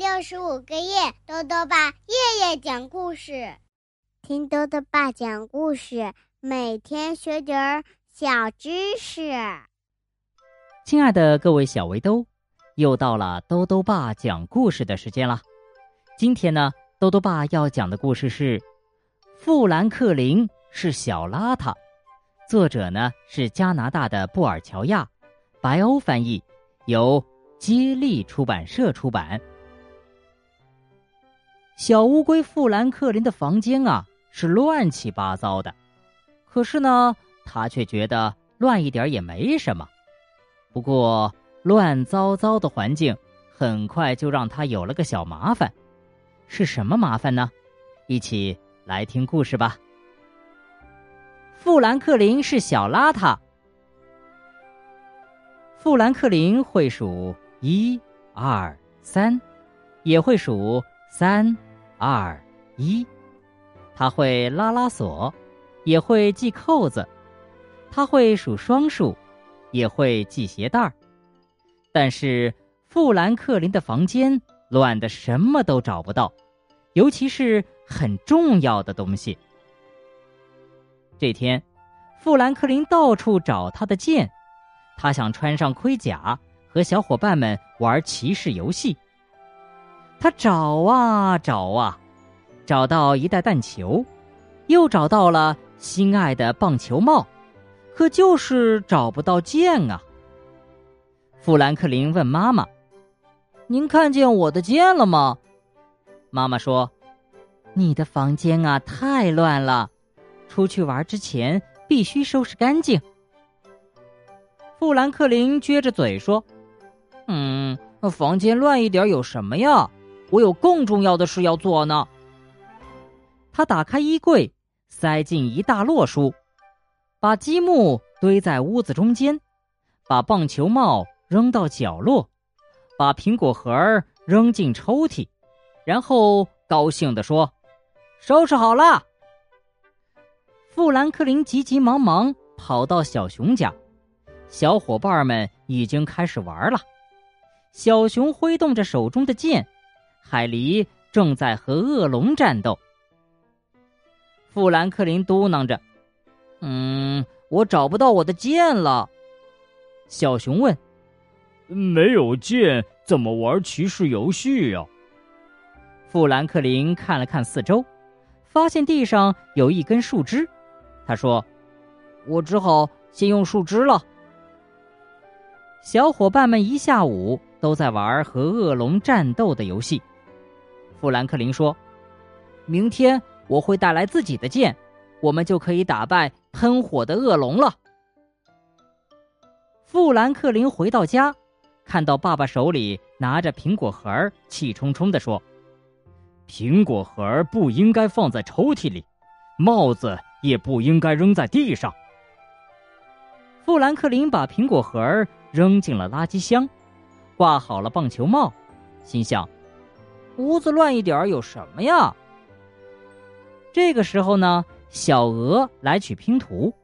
六十五个夜，豆豆爸夜夜讲故事，听豆豆爸讲故事，每天学点儿小知识。亲爱的各位小围兜，又到了豆豆爸讲故事的时间了。今天呢，豆豆爸要讲的故事是《富兰克林是小邋遢》，作者呢是加拿大的布尔乔亚，白欧翻译，由接力出版社出版。小乌龟富兰克林的房间啊是乱七八糟的，可是呢，他却觉得乱一点也没什么。不过，乱糟糟的环境很快就让他有了个小麻烦，是什么麻烦呢？一起来听故事吧。富兰克林是小邋遢。富兰克林会数一、二、三，也会数三。二一，他会拉拉锁，也会系扣子；他会数双数，也会系鞋带儿。但是富兰克林的房间乱的什么都找不到，尤其是很重要的东西。这天，富兰克林到处找他的剑，他想穿上盔甲和小伙伴们玩骑士游戏。他找啊找啊，找到一袋弹球，又找到了心爱的棒球帽，可就是找不到剑啊。富兰克林问妈妈：“您看见我的剑了吗？”妈妈说：“你的房间啊太乱了，出去玩之前必须收拾干净。”富兰克林撅着嘴说：“嗯，房间乱一点有什么呀？”我有更重要的事要做呢。他打开衣柜，塞进一大摞书，把积木堆在屋子中间，把棒球帽扔到角落，把苹果核扔进抽屉，然后高兴地说：“收拾好了。”富兰克林急急忙忙跑到小熊家，小伙伴们已经开始玩了。小熊挥动着手中的剑。海狸正在和恶龙战斗。富兰克林嘟囔着：“嗯，我找不到我的剑了。”小熊问：“没有剑怎么玩骑士游戏呀？”富兰克林看了看四周，发现地上有一根树枝，他说：“我只好先用树枝了。”小伙伴们一下午都在玩和恶龙战斗的游戏。富兰克林说：“明天我会带来自己的剑，我们就可以打败喷火的恶龙了。”富兰克林回到家，看到爸爸手里拿着苹果核，气冲冲地说：“苹果核不应该放在抽屉里，帽子也不应该扔在地上。”富兰克林把苹果核扔进了垃圾箱，挂好了棒球帽，心想。屋子乱一点儿有什么呀？这个时候呢，小鹅来取拼图。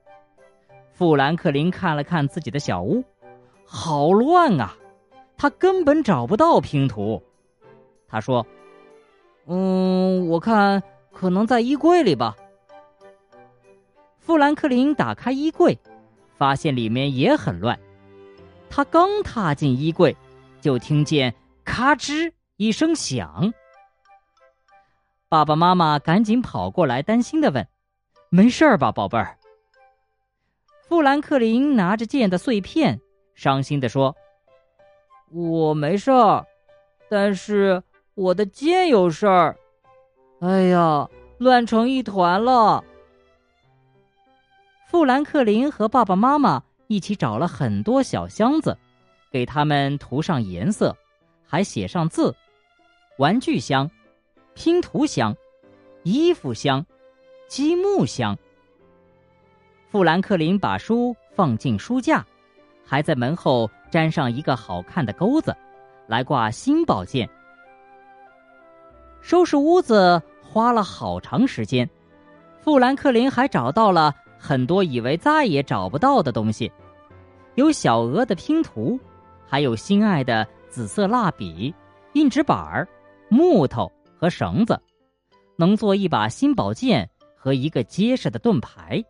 富兰克林看了看自己的小屋，好乱啊！他根本找不到拼图。他说：“嗯，我看可能在衣柜里吧。”富兰克林打开衣柜，发现里面也很乱。他刚踏进衣柜，就听见咔吱。一声响，爸爸妈妈赶紧跑过来，担心的问：“没事儿吧，宝贝儿？”富兰克林拿着剑的碎片，伤心的说：“我没事儿，但是我的剑有事儿。哎呀，乱成一团了。”富兰克林和爸爸妈妈一起找了很多小箱子，给他们涂上颜色，还写上字。玩具箱、拼图箱、衣服箱、积木箱。富兰克林把书放进书架，还在门后粘上一个好看的钩子，来挂新宝剑。收拾屋子花了好长时间，富兰克林还找到了很多以为再也找不到的东西，有小鹅的拼图，还有心爱的紫色蜡笔、硬纸板儿。木头和绳子，能做一把新宝剑和一个结实的盾牌。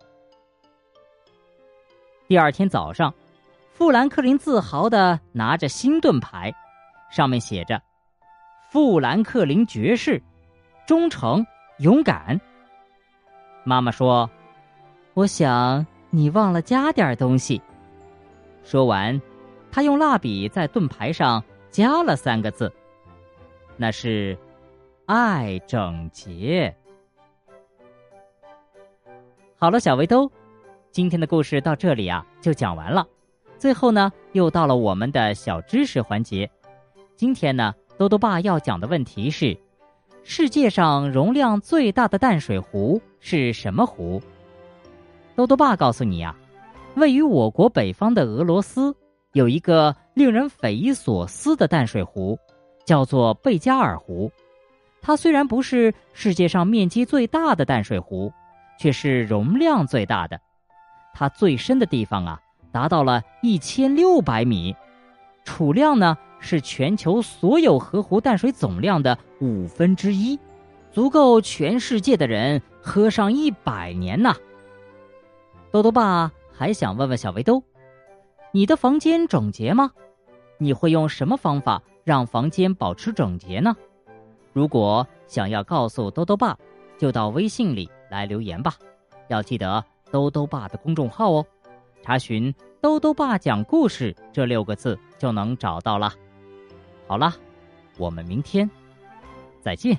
第二天早上，富兰克林自豪的拿着新盾牌，上面写着“富兰克林爵士，忠诚勇敢”。妈妈说：“我想你忘了加点东西。”说完，他用蜡笔在盾牌上加了三个字，那是“爱整洁”。好了，小围兜。今天的故事到这里啊，就讲完了。最后呢，又到了我们的小知识环节。今天呢，豆豆爸要讲的问题是：世界上容量最大的淡水湖是什么湖？豆豆爸告诉你呀，位于我国北方的俄罗斯有一个令人匪夷所思的淡水湖，叫做贝加尔湖。它虽然不是世界上面积最大的淡水湖，却是容量最大的。它最深的地方啊，达到了一千六百米，储量呢是全球所有河湖淡水总量的五分之一，足够全世界的人喝上一百年呐。豆豆爸还想问问小围兜，你的房间整洁吗？你会用什么方法让房间保持整洁呢？如果想要告诉兜兜爸，就到微信里来留言吧，要记得。兜兜爸的公众号哦，查询“兜兜爸讲故事”这六个字就能找到了。好了，我们明天再见。